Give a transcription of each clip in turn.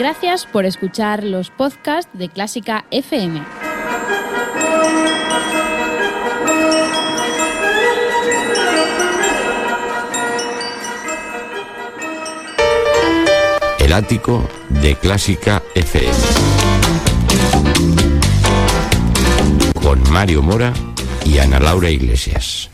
Gracias por escuchar los podcasts de Clásica FM. El ático de Clásica FM. Con Mario Mora y Ana Laura Iglesias.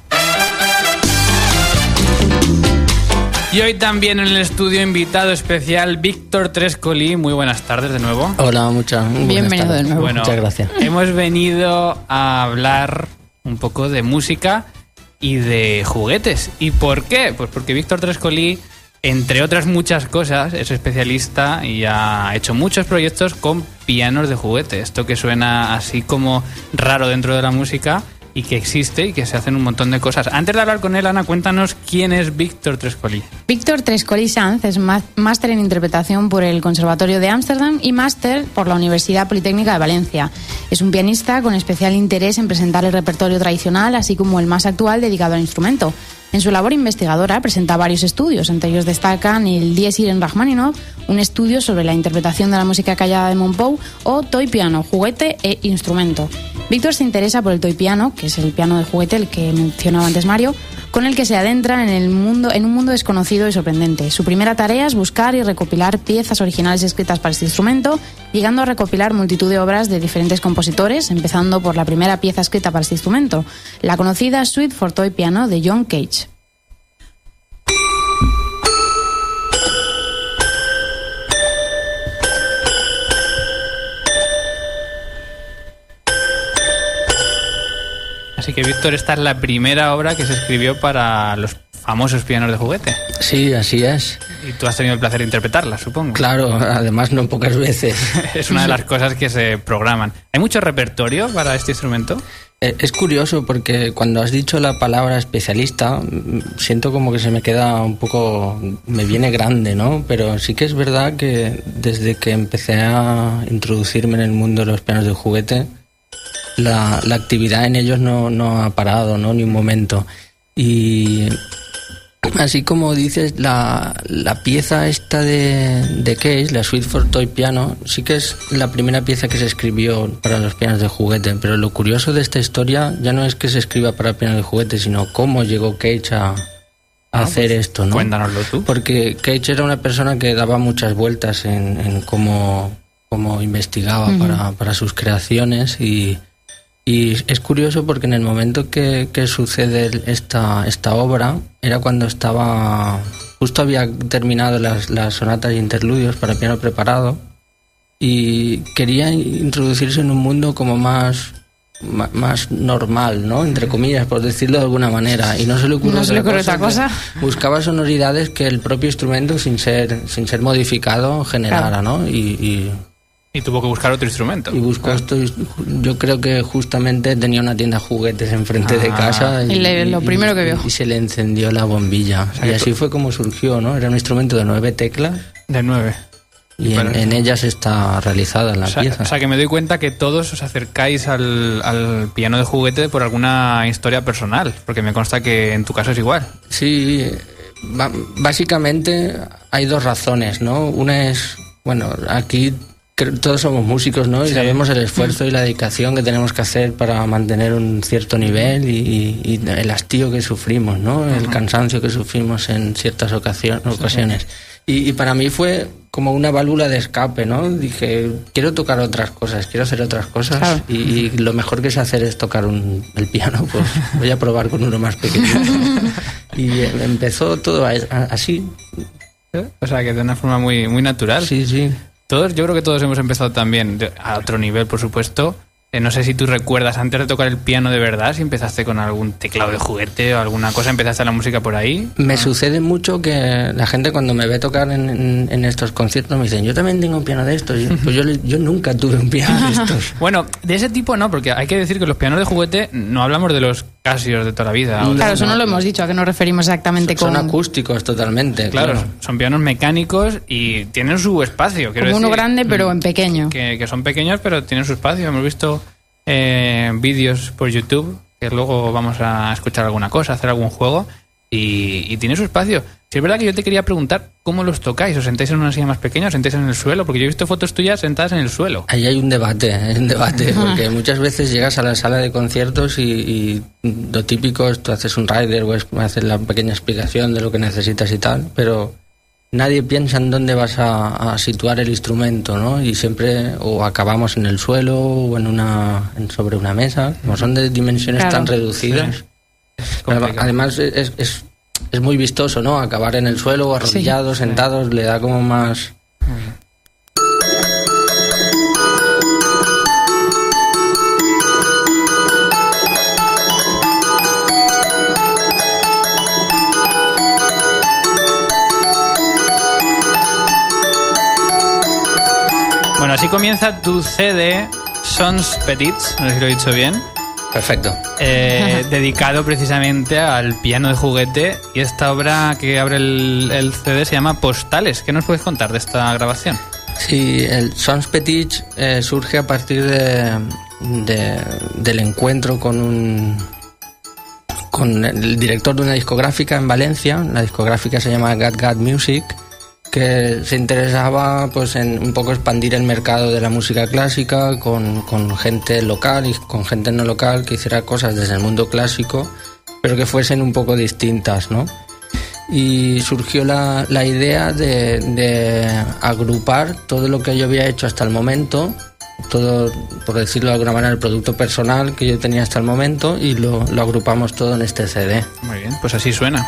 Y hoy también en el estudio invitado especial Víctor Trescoli. Muy buenas tardes de nuevo. Hola, muchas Bienvenido de nuevo. Bueno, Muchas gracias. Hemos venido a hablar un poco de música y de juguetes. ¿Y por qué? Pues porque Víctor Trescoli, entre otras muchas cosas, es especialista y ha hecho muchos proyectos con pianos de juguete. Esto que suena así como raro dentro de la música y que existe y que se hacen un montón de cosas. Antes de hablar con él, Ana, cuéntanos quién es Víctor Trescoli. Víctor Trescoli Sanz es máster en interpretación por el Conservatorio de Ámsterdam y máster por la Universidad Politécnica de Valencia. Es un pianista con especial interés en presentar el repertorio tradicional, así como el más actual dedicado al instrumento. En su labor investigadora presenta varios estudios, entre ellos destacan el Dies Irae Rachmaninoff, un estudio sobre la interpretación de la música callada de Monpou, o Toy Piano, juguete e instrumento. Víctor se interesa por el toy piano, que es el piano de juguete, el que mencionaba antes Mario, con el que se adentra en el mundo en un mundo desconocido y sorprendente. Su primera tarea es buscar y recopilar piezas originales escritas para este instrumento, llegando a recopilar multitud de obras de diferentes compositores, empezando por la primera pieza escrita para este instrumento, la conocida Suite for Toy Piano de John Cage. Así que, Víctor, esta es la primera obra que se escribió para los famosos pianos de juguete. Sí, así es. Y tú has tenido el placer de interpretarla, supongo. Claro, además no pocas veces. Es una de las cosas que se programan. ¿Hay mucho repertorio para este instrumento? Eh, Es curioso porque cuando has dicho la palabra especialista, mm, siento como que se me queda un poco, me viene grande, ¿no? Pero sí que es verdad que desde que empecé a introducirme en el mundo de los pianos de juguete, la, la actividad en ellos no, no ha parado, ¿no? Ni un momento. Y así como dices, la, la pieza esta de, de Cage, la Suite for Toy Piano, sí que es la primera pieza que se escribió para los pianos de juguete. Pero lo curioso de esta historia ya no es que se escriba para pianos de juguete, sino cómo llegó Cage a, a hacer esto, ¿no? Cuéntanoslo tú. Porque Cage era una persona que daba muchas vueltas en, en cómo, cómo investigaba para, para sus creaciones y, y es curioso porque en el momento que, que sucede esta, esta obra era cuando estaba justo había terminado las, las sonatas e interludios para piano preparado y quería introducirse en un mundo como más más normal, ¿no? Entre comillas, por decirlo de alguna manera. Y no se le ocurre, No se le ocurre otra que cosa. Buscaba sonoridades que el propio instrumento, sin ser, sin ser modificado, generara, ¿no? Y, y, Y tuvo que buscar otro instrumento. y buscó esto. Yo creo que justamente tenía una tienda de juguetes enfrente de Ah. casa. Y le- lo primero que vio. Y se le encendió la bombilla. sea y así fue como surgió, ¿no? Era un instrumento de nueve teclas De nueve. y Bueno. en, en ellas está realizada la O sea, pieza. o sea, que me doy cuenta que todos os acercáis al, al piano de juguete por alguna historia personal, porque me consta que en tu caso es igual. Sí, básicamente hay dos razones, ¿no? Una es, bueno, aquí todos somos músicos, ¿no? Y sabemos el esfuerzo y la dedicación que tenemos que hacer para mantener un cierto nivel y, y el hastío que sufrimos, ¿no? El cansancio que sufrimos en ciertas ocasion- ocasiones. Y, y para mí fue como una válvula de escape, ¿no? Dije, quiero tocar otras cosas, quiero hacer otras cosas Claro. y, y lo mejor que sé hacer es tocar un- el piano, pues voy a probar con uno más pequeño. y eh, empezó todo así. O sea, que de una forma muy, muy natural. Sí, sí. Todos, yo creo que todos hemos empezado también a otro nivel, por supuesto, Eh, no sé si tú recuerdas antes de tocar el piano de verdad, si empezaste con algún teclado de juguete o alguna cosa, empezaste la música por ahí. Me sucede mucho que la gente cuando me ve tocar en, en- en estos conciertos me dicen, yo también tengo un piano de estos. Yo- Pues yo, yo nunca tuve un piano de estos. Bueno, de ese tipo no, porque hay que decir que los pianos de juguete no hablamos de los Casios de toda la vida. Claro, eso no lo hemos dicho, a qué nos referimos exactamente Son con... acústicos totalmente. Claro, Claro. son pianos mecánicos y tienen su espacio. Quiero Como uno grande, pero en pequeño. que, que son pequeños, pero tienen su espacio. Hemos visto eh, vídeos por YouTube, que luego vamos a escuchar alguna cosa, hacer algún juego, y, y tiene su espacio. Si es verdad que yo te quería preguntar cómo los tocáis, os sentáis en una silla más pequeña, os sentáis en el suelo, porque yo he visto fotos tuyas sentadas en el suelo. Ahí hay un debate, hay un debate, porque muchas veces llegas a la sala de conciertos y, y lo típico es tú haces un rider o es- haces la pequeña explicación de lo que necesitas y tal, pero nadie piensa en dónde vas a, a situar el instrumento, ¿no? Y siempre o acabamos en el suelo o en una en- sobre una mesa, como son de dimensiones Claro. tan reducidas. Complicado. Además es, es, es muy vistoso, ¿no? Acabar en el suelo, arrodillados, sentados, le da como más... Bueno, así comienza tu CD Sons Petits, no sé si lo he dicho bien. Perfecto. eh, dedicado precisamente al piano de juguete y esta obra que abre el, el CD se llama Postales. ¿Qué nos puedes contar de esta grabación? Sí, el Sons Petit eh, surge a partir de, de- del encuentro con un con el director de una discográfica en Valencia. La discográfica se llama Gat Gat Music, que se interesaba pues en un poco expandir el mercado de la música clásica con, con gente local y con gente no local que hiciera cosas desde el mundo clásico, pero que fuesen un poco distintas, ¿no? y surgió la, la idea de, agrupar todo lo que yo había hecho hasta el momento, todo, por decirlo de alguna manera, el producto personal que yo tenía hasta el momento y lo, lo agrupamos todo en este CD. Muy bien, pues así suena.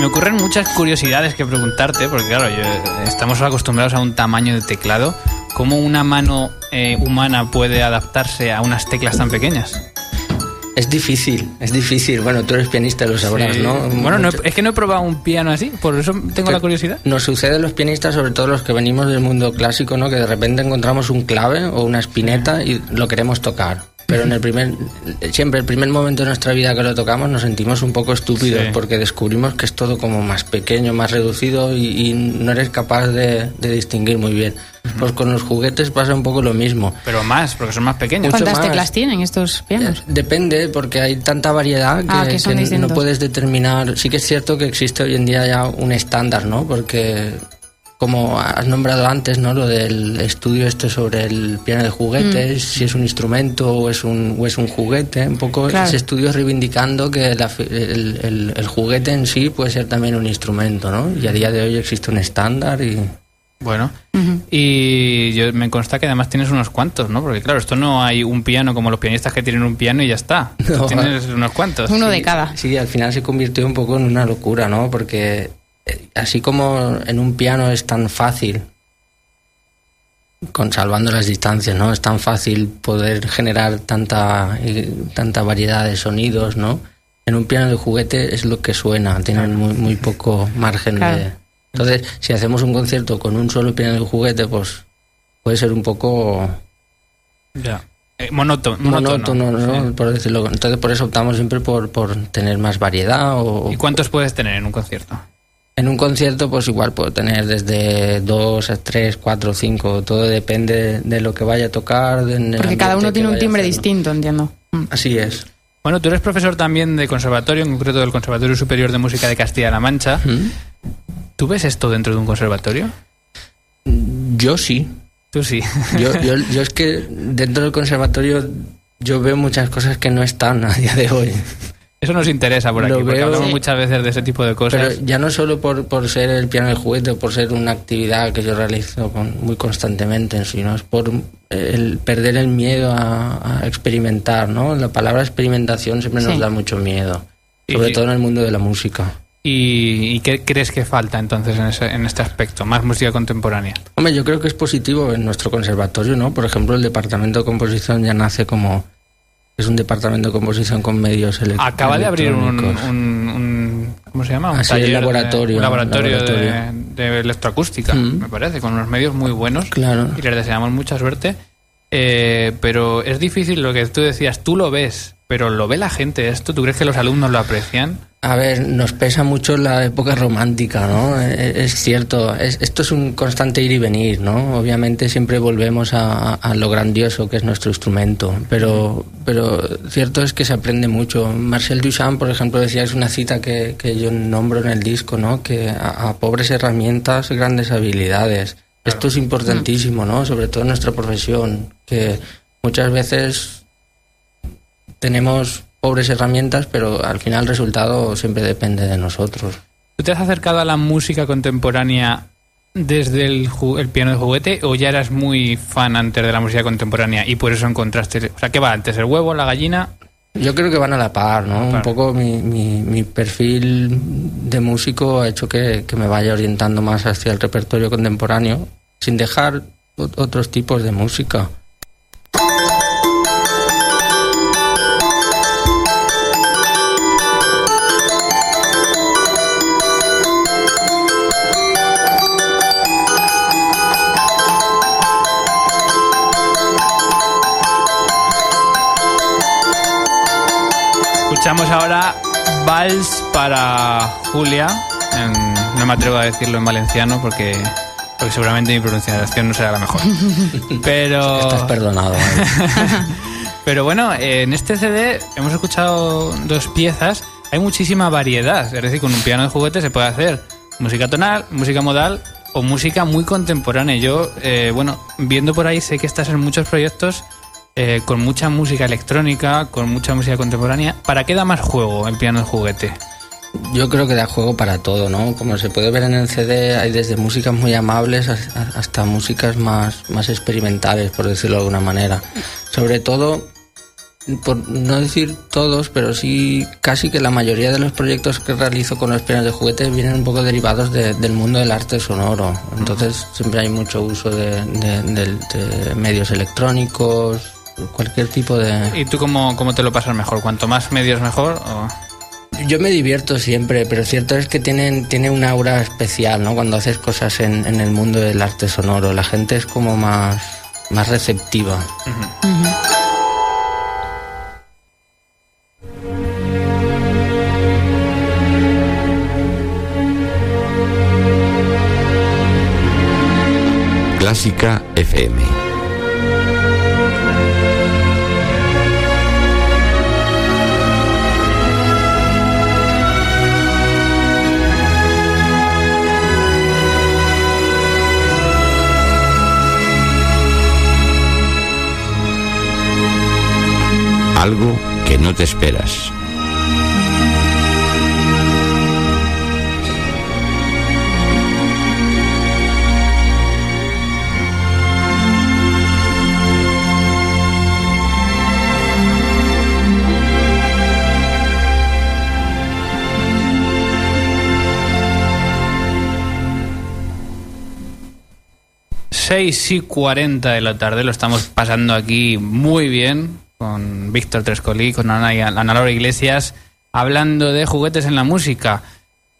Me ocurren muchas curiosidades que preguntarte, porque claro, yo- estamos acostumbrados a un tamaño de teclado. ¿Cómo una mano eh, humana puede adaptarse a unas teclas tan pequeñas? Es difícil, es difícil. Bueno, tú eres pianista, lo sabrás, Sí. ¿no? Bueno, no es que no he probado un piano así, por eso tengo la curiosidad. Nos sucede a los pianistas, sobre todo los que venimos del mundo clásico, ¿no? Que de repente encontramos un clave o una espineta y lo queremos tocar. Pero en el primer, siempre el primer momento de nuestra vida que lo tocamos nos sentimos un poco estúpidos Sí. porque descubrimos que es todo como más pequeño, más reducido y, y no eres capaz de, de distinguir muy bien. Pues con los juguetes pasa un poco lo mismo. Pero más, porque son más pequeños. Mucho ¿Cuántas más. teclas tienen estos pianos? Eh, Depende, porque hay tanta variedad que, Ah, que que no puedes determinar. Sí que es cierto que existe hoy en día ya un estándar, ¿no? Porque, como has nombrado antes, ¿no? Lo del estudio este sobre el piano de juguetes, si es un instrumento o es un, o es un juguete, un poco Claro. ese estudio reivindicando que la el, el- el juguete en sí puede ser también un instrumento, ¿no? Y a día de hoy existe un estándar y... Bueno, y yo, me consta que además tienes unos cuantos, ¿no? Porque claro, esto no hay un piano como los pianistas que tienen un piano y ya está. Tú No. tienes unos cuantos. Uno de cada. Sí, al final se convirtió un poco en una locura, ¿no? Porque así como en un piano es tan fácil, con salvando las distancias, ¿no? Es tan fácil poder generar tanta, eh, tanta variedad de sonidos, ¿no? En un piano de juguete es lo que suena, tienen muy, muy poco margen Claro. de... Entonces, si hacemos un concierto con un solo piano de juguete, pues puede ser un poco Ya. Eh, monótono. monótono, ¿no? Sí. Por decirlo. Entonces, por eso optamos siempre por, por tener más variedad o, ¿Y cuántos puedes tener en un concierto? En un concierto, pues igual puedo tener desde dos a tres, cuatro, cinco. Todo depende de lo que vaya a tocar. Porque cada uno tiene un timbre hacer, ¿no? distinto, entiendo. Mm. Así es. Bueno, tú eres profesor también de conservatorio, en concreto del Conservatorio Superior de Música de Castilla-La Mancha. ¿Mm? ¿Tú ves esto dentro de un conservatorio? Yo sí. Tú sí. Yo, yo, yo es que dentro del conservatorio yo veo muchas cosas que no están a día de hoy. Eso nos interesa por aquí, Lo porque veo- hablamos Sí. muchas veces de ese tipo de cosas. Pero ya no solo por, por ser el piano de juguete o por ser una actividad que yo realizo con- muy constantemente, sino es por el perder el miedo a, a experimentar, ¿no? La palabra experimentación siempre nos Sí. da mucho miedo, Y- sobre todo en el mundo de la música. ¿Y, y qué crees que falta entonces en, ese- en este aspecto? Más música contemporánea. Hombre, yo creo que es positivo en nuestro conservatorio, ¿no? Por ejemplo, el departamento de composición ya nace como es un departamento de composición con medios elec- Acaba de abrir un, electrónicos. un- un- ¿cómo se llama? Un taller, de- laboratorio, un laboratorio, laboratorio. De, de electroacústica, Mm. me parece, con unos medios muy buenos. Claro. Y les deseamos mucha suerte. Eh, pero es difícil lo que tú decías, tú lo ves, pero lo ve la gente esto, ¿tú crees que los alumnos lo aprecian? A ver, nos pesa mucho la época romántica, ¿no? Eh, Es cierto, es- esto es un constante ir y venir, ¿no? Obviamente siempre volvemos a, a lo grandioso que es nuestro instrumento, pero, pero cierto es que se aprende mucho. Marcel Duchamp, por ejemplo, decía, es una cita que, que yo nombro en el disco, ¿no? Que a, a pobres herramientas, grandes habilidades. Esto es importantísimo, ¿no? Sobre todo en nuestra profesión, que muchas veces tenemos pobres herramientas, pero al final el resultado siempre depende de nosotros. ¿Tú te has acercado a la música contemporánea desde el, piano de juguete o ya eras muy fan antes de la música contemporánea y por eso encontraste... O sea, ¿qué va antes, el huevo, la gallina? Yo creo que van a la par, ¿no? Un poco mi, mi, mi perfil de músico ha hecho que, que me vaya orientando más hacia el repertorio contemporáneo, sin dejar ot- otros tipos de música. Escuchamos ahora Vals para Julia. En- no me atrevo a decirlo en valenciano porque, porque seguramente mi pronunciación no será la mejor. Pero... Estás perdonado. Pero bueno, en este CD hemos escuchado dos piezas. Hay muchísima variedad. Es decir, con un piano de juguete se puede hacer música tonal, música modal o música muy contemporánea. Yo, eh, bueno, viendo por ahí sé que estás en muchos proyectos eh, con mucha música electrónica, con mucha música contemporánea. ¿Para qué da más juego el piano de juguete? Yo creo que da juego para todo, ¿no? Como se puede ver en el CD, hay desde músicas muy amables hasta músicas más, más experimentales, por decirlo de alguna manera. Sobre todo, por no decir todos, pero sí casi que la mayoría de los proyectos que realizo con los pianos de juguete vienen un poco derivados de- del mundo del arte sonoro. Entonces siempre hay mucho uso de medios electrónicos, cualquier tipo de... ¿Y tú cómo, cómo te lo pasas mejor? ¿Cuanto más medios mejor? o- Yo me divierto siempre, pero cierto es que tienen, tiene un aura especial, ¿no? Cuando haces cosas en, en el mundo del arte sonoro, la gente es como más, más receptiva. Clásica FM. Algo que no te esperas. Seis y 40 de la tarde, lo estamos pasando aquí muy bien con Víctor Trescolí, con Ana, Ana Laura Iglesias, hablando de juguetes en la música.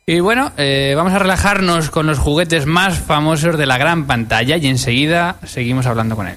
Y bueno, eh, vamos a relajarnos con los juguetes más famosos de la gran pantalla y enseguida seguimos hablando con él.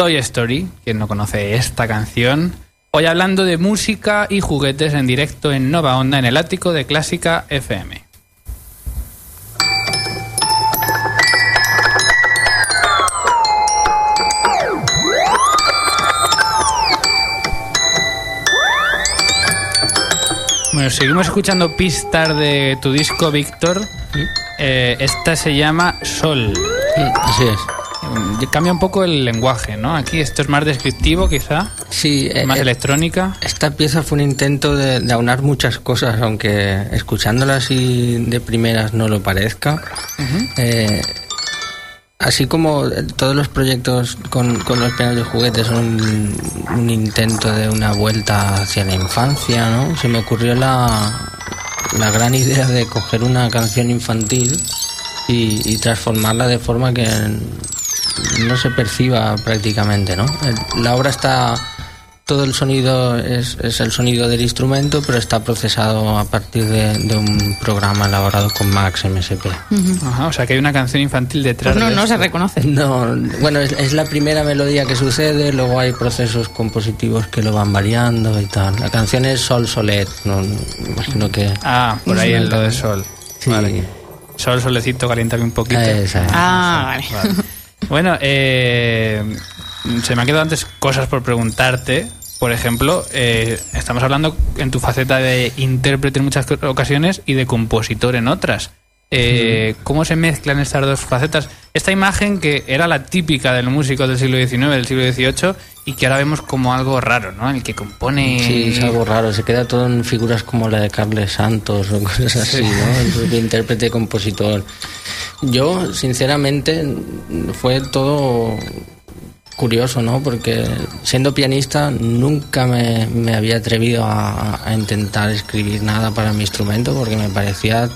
Toy Story, quien no conoce esta canción. Hoy hablando de música y juguetes en directo en Nova Onda en el ático de Clásica FM. Bueno, seguimos escuchando pistas de tu disco, Víctor. Eh, esta se llama Sol. Mm, Así es. Cambia un poco el lenguaje, ¿no? Aquí esto es más descriptivo, quizá, Sí, más eh, electrónica. esta pieza fue un intento de, de aunar muchas cosas, aunque escuchándola así de primeras no lo parezca. Eh, así como todos los proyectos con, con los pianos de juguete son un, un intento de una vuelta hacia la infancia, ¿no? Se me ocurrió la, la gran idea de coger una canción infantil y, y transformarla de forma que no se perciba prácticamente, ¿no? El- La obra está todo el sonido es, es el sonido del instrumento, pero está procesado a partir de, de un programa elaborado con Max MSP. Ajá, o sea que hay una canción infantil detrás Pues no, de no se reconoce. No, bueno, es, es la primera melodía que sucede, luego hay procesos compositivos que lo van variando y tal. La canción es Sol Solet, no, imagino que... Ah, por ahí en lo de sol. Sí. Vale. Sol, solecito, caliéntame un poquito. Esa. Ah, vale. Vale. Bueno, eh, se me han quedado antes cosas por preguntarte. Por ejemplo, eh, estamos hablando en tu faceta de intérprete en muchas ocasiones y de compositor en otras. Eh, ¿Cómo se mezclan estas dos facetas? Esta imagen que era la típica del músico del siglo XIX, del siglo XVIII, y que ahora vemos como algo raro, ¿no? El que compone... Sí, es algo raro, se queda todo en figuras como la de Carles Santos o cosas así, ¿no? El intérprete compositor. Yo, sinceramente, fue todo curioso, ¿no? Porque siendo pianista nunca me, me había atrevido a, a intentar escribir nada para mi instrumento porque me parecía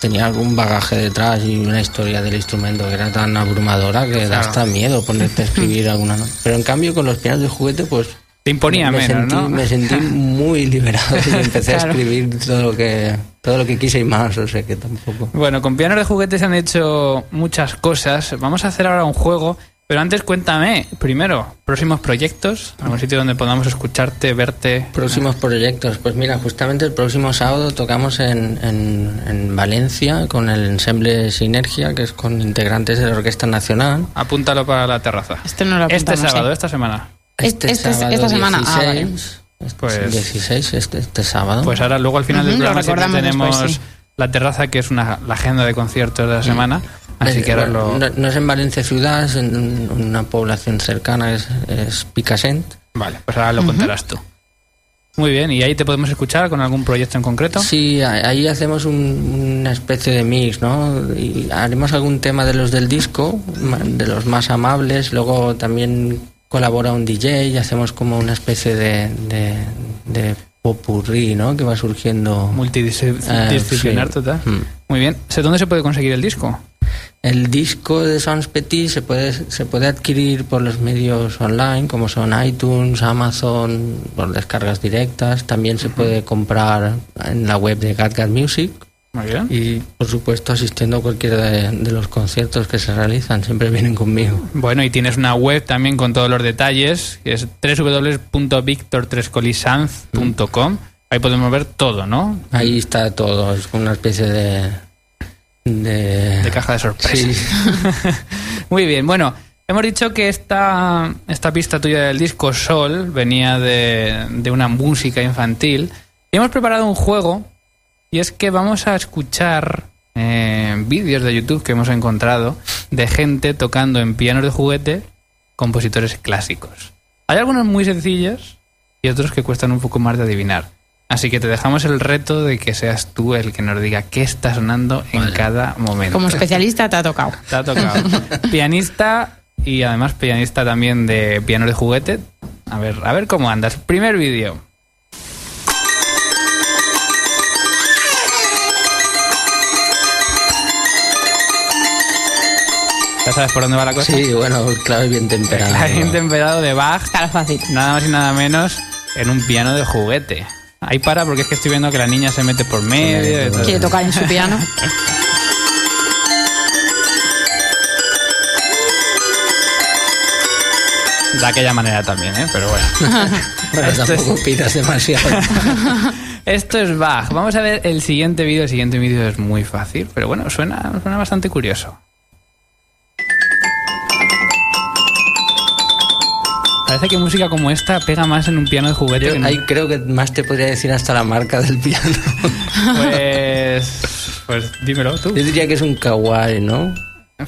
tenía algún bagaje detrás y una historia del instrumento que era tan abrumadora que da Claro. hasta miedo ponerte a escribir alguna. ¿no? Pero en cambio con los pianos de juguete, pues Te imponía me menos, sentí, ¿no? Me sentí muy liberado y empecé Claro. a escribir todo lo que todo lo que quise y más, o sea que tampoco. Bueno, con pianos de juguete se han hecho muchas cosas. Vamos a hacer ahora un juego, pero antes cuéntame, primero, próximos proyectos, algún sitio donde podamos escucharte, verte. Próximos proyectos, pues mira, justamente el próximo sábado tocamos en, en, en Valencia con el ensemble Sinergia, que es con integrantes de la Orquesta Nacional. Apúntalo para la terraza. Este no lo Este sábado, ¿eh? esta semana. Este- este- esta semana, ah, vale. 16, este, Pues- 16 este, este sábado. Pues ahora luego al final del programa tenemos después, sí. la terraza, que es una, la agenda de conciertos de la semana. Así Eh, que ahora bueno, lo... no, no es en Valencia ciudad, es en una población cercana, es, es Picassent. Vale, pues ahora lo contarás tú. Muy bien, ¿y ahí te podemos escuchar con algún proyecto en concreto? Sí, ahí hacemos un- una especie de mix, ¿no? Y haremos algún tema de los del disco, de los más amables, luego también colabora un DJ y hacemos como una especie de, de, de popurrí, ¿no? Que va surgiendo. Multidisciplinar Eh, sí. total. Mm. Muy bien. ¿Sé ¿Dónde se puede conseguir el disco? El disco de Sounds Petit se puede, se puede adquirir por los medios online, como son iTunes, Amazon, por descargas directas. También se puede comprar en la web de GatGat Music. Muy bien. Y por supuesto asistiendo a cualquiera de, de los conciertos que se realizan, siempre vienen conmigo. Bueno, y tienes una web también con todos los detalles, que es www.victor3colisanz.com. Ahí podemos ver todo, ¿no? Ahí está todo, es como una especie de... De, De caja de sorpresas. Sí. Muy bien, bueno, hemos dicho que esta, esta pista tuya del disco Sol venía de, de una música infantil. Y hemos preparado un juego, y es que vamos a escuchar eh, vídeos de YouTube que hemos encontrado de gente tocando en pianos de juguete compositores clásicos. Hay algunos muy sencillos y otros que cuestan un poco más de adivinar. Así que te dejamos el reto de que seas tú el que nos diga qué está sonando en cada momento. Como especialista te ha tocado. Te ha tocado. pianista y además pianista también de piano de juguete. A ver, a ver cómo andas. Primer vídeo. ¿Ya sabes por dónde va la cosa? Sí, bueno, claro, bien temperado. Clarín temperado de Bach, Cara fácil. nada más y nada menos, en un piano de juguete. Ahí para porque es que estoy viendo que la niña se mete por medio. Quiere tocar en su piano. de aquella manera también, ¿eh? Pero bueno. Bueno, Esto es- tampoco pidas demasiado. Esto es Bach. Vamos a ver el siguiente vídeo. El siguiente vídeo es muy fácil, pero bueno, suena, suena bastante curioso. Parece que música como esta pega más en un piano de juguete Yo que en ahí creo que más te podría decir hasta la marca del piano. Pues, pues dímelo tú. Yo diría que es un kawaii, ¿no?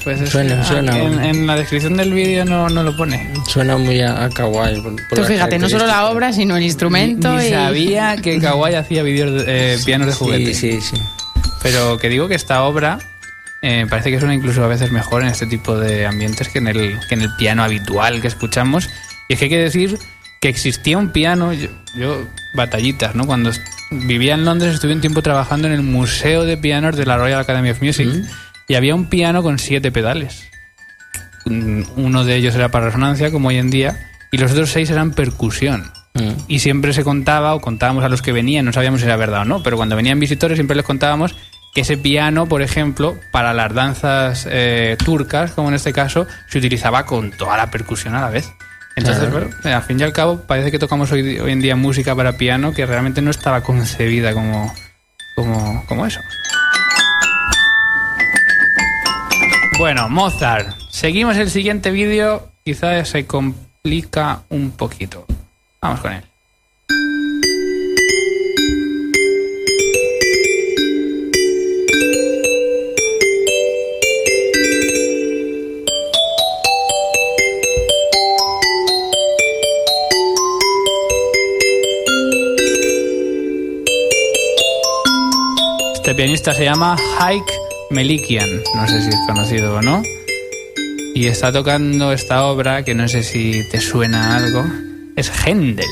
Pues es- Suena, ah, suena. En, en la descripción del vídeo no, no lo pone. Suena muy a, a kawaii. por- por Tú fíjate, no solo la obra, sino el instrumento. Ni y... sabía que Kawai hacía vídeos de, eh, pianos de juguete. Sí, sí, sí. Pero que digo que esta obra eh, parece que suena incluso a veces mejor en este tipo de ambientes que en, el, que en el piano habitual que escuchamos. Y es que hay que decir que existía un piano, yo, yo- batallitas, ¿no? Cuando vivía en Londres estuve un tiempo trabajando en el Museo de Pianos de la Royal Academy of Music y había un piano con siete pedales. Mm, Uno de ellos era para resonancia, como hoy en día, y los otros seis eran percusión. Mm. Y siempre se contaba o contábamos a los que venían, no sabíamos si era verdad o no, pero cuando venían visitores siempre les contábamos que ese piano, por ejemplo, para las danzas eh, turcas, como en este caso, se utilizaba con toda la percusión a la vez. Entonces, Claro. bueno, eh, al fin y al cabo, parece que tocamos hoy, hoy en día música para piano que realmente no estaba concebida como, como, como eso. Bueno, Mozart. Seguimos el siguiente vídeo. Quizás se complica un poquito. Vamos con él. Este pianista se llama Haik Melikian. No sé si es conocido o no. Y está tocando esta obra que no sé si te suena algo. Es Händel.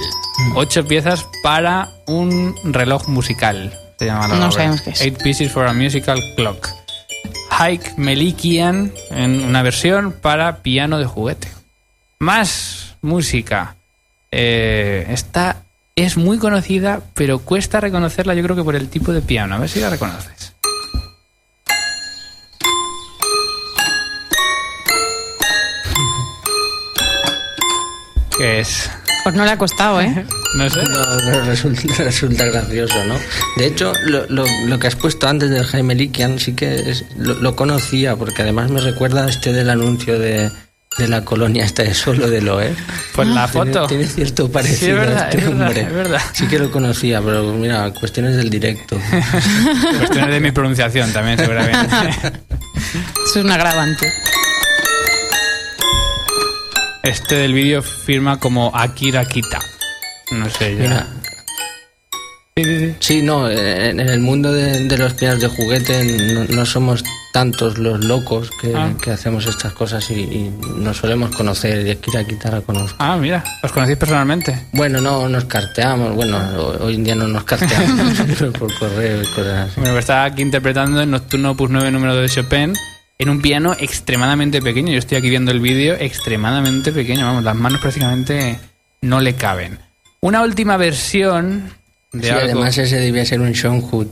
Ocho piezas para un reloj musical. Se llama la No obra. sabemos qué es. Eight pieces for a musical clock. Haik Melikian en una versión para piano de juguete. Más música. Eh, esta es muy conocida, pero cuesta reconocerla yo creo que por el tipo de piano. A ver si la reconoces. ¿Qué es? Pues no le ha costado, ¿eh? No sé. No, pero resulta, resulta gracioso, ¿no? De hecho, lo, lo- lo que has puesto antes del Jaime Likian sí que es- lo, lo conocía, porque además me recuerda a este del anuncio de, de la colonia esta de Solo de Loe. Pues la foto. Tiene, cierto Sí, parecido es verdad, a este es verdad, hombre. es verdad. Sí que lo conocía, pero mira, cuestiones del directo. Cuestiones de mi pronunciación también, seguramente. Eso es un agravante. Este del vídeo firma como Akira Kita. No sé, ya. Mira, Sí, no, en, en el mundo de, de los pianos de juguete no, no somos tantos los locos que, Ah. que hacemos estas cosas y, y nos solemos conocer. Y Akira Kita la conozco. Ah, mira, ¿os conocéis personalmente? Bueno, no nos carteamos, bueno, ho- hoy en día no nos carteamos pero por correo y cosas así. Bueno, pues está aquí interpretando el Nocturno Opus 9 número 2 de Chopin en un piano extremadamente pequeño. Yo estoy aquí viendo el vídeo extremadamente pequeño. Vamos, las manos prácticamente no le caben. Una última versión de Sí, algo. además ese debía ser un Sean Hood.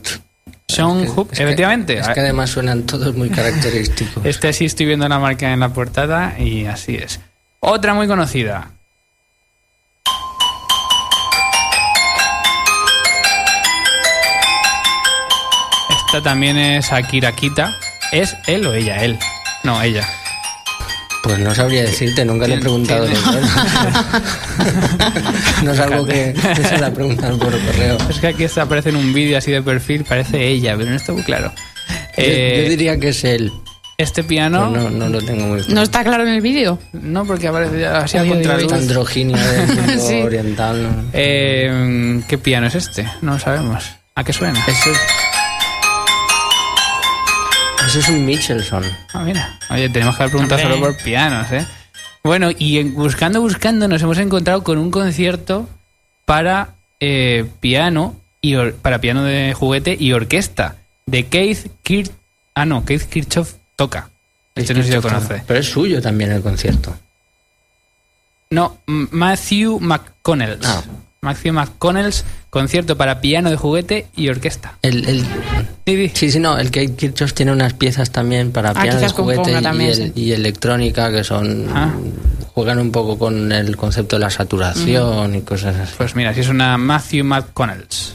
Sean Es que- Hoop, es que- efectivamente. Es que además suenan todos muy característicos. Este sí estoy viendo la marca en la portada y así es. Otra muy conocida. Esta también es Akira Kita. ¿Es él o ella? Él. No, ella. Pues no sabría decirte, nunca le he preguntado. él. no es algo que, que se la preguntan por correo. Es que aquí está, aparece en un vídeo así de perfil, parece ella, pero no está muy claro. Yo- Eh, yo, diría que es él. este piano, no, no lo tengo muy claro. ¿No está claro en el vídeo? no, porque aparece ya así a contraluz. Androginia del mundo Sí. oriental. ¿no? Eh, ¿Qué piano es este? No lo sabemos. ¿A qué suena? Eso es, eso es un Michelson. Ah, mira. Oye, tenemos que haber preguntado Hombre. solo por pianos, ¿eh? Bueno, y en- buscando, buscando, nos hemos encontrado con un concierto para eh, piano y or- para piano de juguete y orquesta de Keith Kirch. Ah, no, Keith Kirchhoff toca. Este no sé si lo conoce. Pero es suyo también el concierto. No, Matthew McConnell. Ah. Matthew McConnell's concierto para piano de juguete y orquesta. El, el, Sí, sí. no, el Kate Kirchhoff tiene unas piezas también para Ah, piano de juguete componga y, también, el- sí. y electrónica que son Ah. juegan un poco con el concepto de la saturación y cosas así. Pues mira, si es una Matthew McConnells.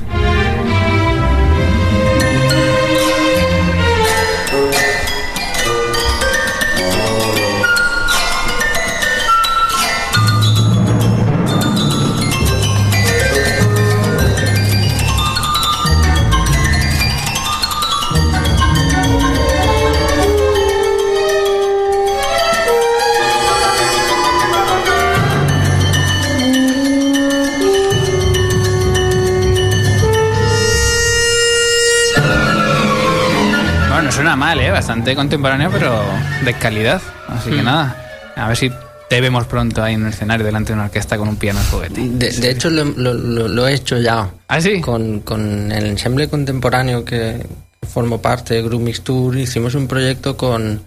Mal, ¿eh? Bastante contemporáneo, pero de calidad. Así que nada, a ver si te vemos pronto ahí en un escenario delante de una orquesta con un piano de juguete. De, de hecho, lo, lo- lo- lo he hecho ya. ¿Ah, sí? Con, con el ensemble contemporáneo que formo parte de Group Mixture, hicimos un proyecto con,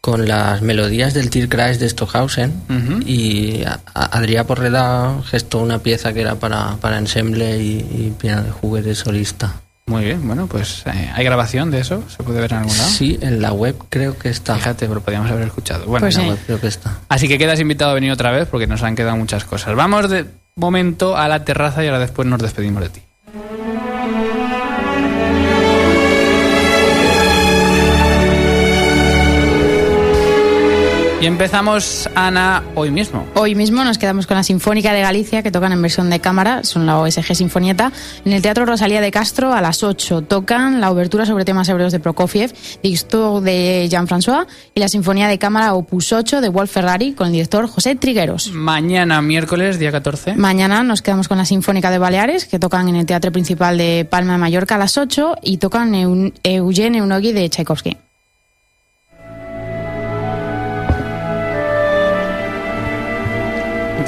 con las melodías del Tierkreis de Stockhausen Ujú. y a- a- Adrià Porreda gestó una pieza que era para, para ensemble y, y piano de juguete solista. Muy bien, bueno, pues eh, ¿hay grabación de eso? ¿Se puede ver en algún lado? Sí, en la web creo que está. Fíjate, pero podríamos haber escuchado. Bueno, Pues En sí. la web creo que está. Así que quedas invitado a venir otra vez porque nos han quedado muchas cosas. Vamos de momento a la terraza y ahora después nos despedimos de ti. Y empezamos, Ana, hoy mismo. Hoy mismo nos quedamos con la Sinfónica de Galicia, que tocan en versión de cámara, son la OSG Sinfonieta. En el Teatro Rosalía de Castro, a las 8, tocan la obertura sobre temas hebreos de Prokofiev, Dixto de Jean-François y la Sinfonía de Cámara Opus 8 de Wolf Ferrari, con el director José Trigueros. Mañana, miércoles, día 14. Mañana nos quedamos con la Sinfónica de Baleares, que tocan en el Teatro Principal de Palma de Mallorca a las 8 y tocan Eugene Eunogui de Tchaikovsky.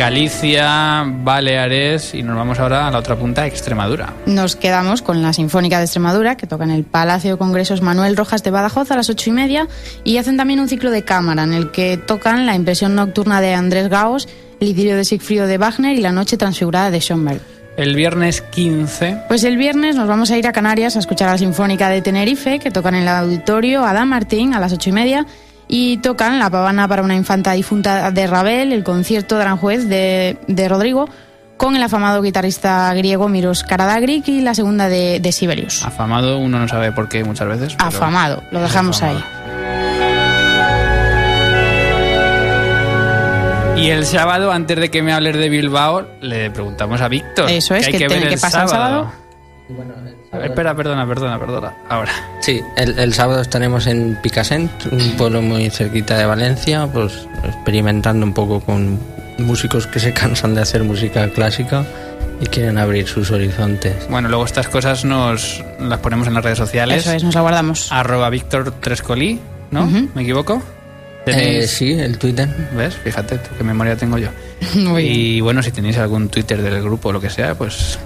Galicia, Baleares y nos vamos ahora a la otra punta, Extremadura. Nos quedamos con la Sinfónica de Extremadura, que toca en el Palacio de Congresos Manuel Rojas de Badajoz a las ocho y media, y hacen también un ciclo de cámara en el que tocan la impresión nocturna de Andrés Gaos, el idilio de Sigfrido de Wagner y la noche transfigurada de Schoenberg. El viernes 15, Pues el viernes nos vamos a ir a Canarias a escuchar a la Sinfónica de Tenerife, que tocan en el auditorio Adam Martín a las ocho y media, y tocan la pavana para una infanta difunta de Ravel, el concierto de Aranjuez de, de Rodrigo, con el afamado guitarrista griego Miros Karadagrik y la segunda de, de Sibelius. afamado, uno no sabe por qué muchas veces. pero- Afamado, lo dejamos Afamado. ahí. Y el sábado, antes de que me hables de Bilbao, le preguntamos a Víctor. Eso es, hay que ver tiene que pasar el sábado. A ver, espera, perdona, perdona, perdona. Ahora. Sí, el, el sábado estaremos en Picassent, un pueblo muy cerquita de Valencia, pues experimentando un poco con músicos que se cansan de hacer música clásica y quieren abrir sus horizontes. Bueno, luego estas cosas nos las ponemos en las redes sociales. Eso es, nos aguardamos. Arroba Víctor Trescolí, ¿no? ¿Me equivoco? Eh, sí, el Twitter. ¿Ves? Fíjate tú, qué memoria tengo yo. Muy bien. Y bueno, si tenéis algún Twitter del grupo o lo que sea, pues...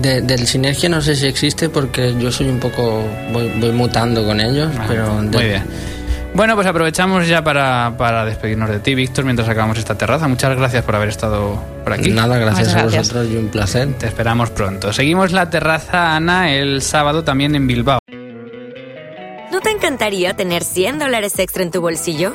De- del Sinergia no sé si existe porque yo soy un poco, voy, voy mutando con ellos, Ah, pero... muy bien. Bueno, pues aprovechamos ya para, para despedirnos de ti, Víctor, mientras acabamos esta terraza. Muchas gracias por haber estado por aquí. Nada, gracias Muchas a gracias. vosotros y un placer. Te esperamos pronto. Seguimos la terraza, Ana, el sábado también en Bilbao. ¿No te encantaría tener 100 dólares extra en tu bolsillo?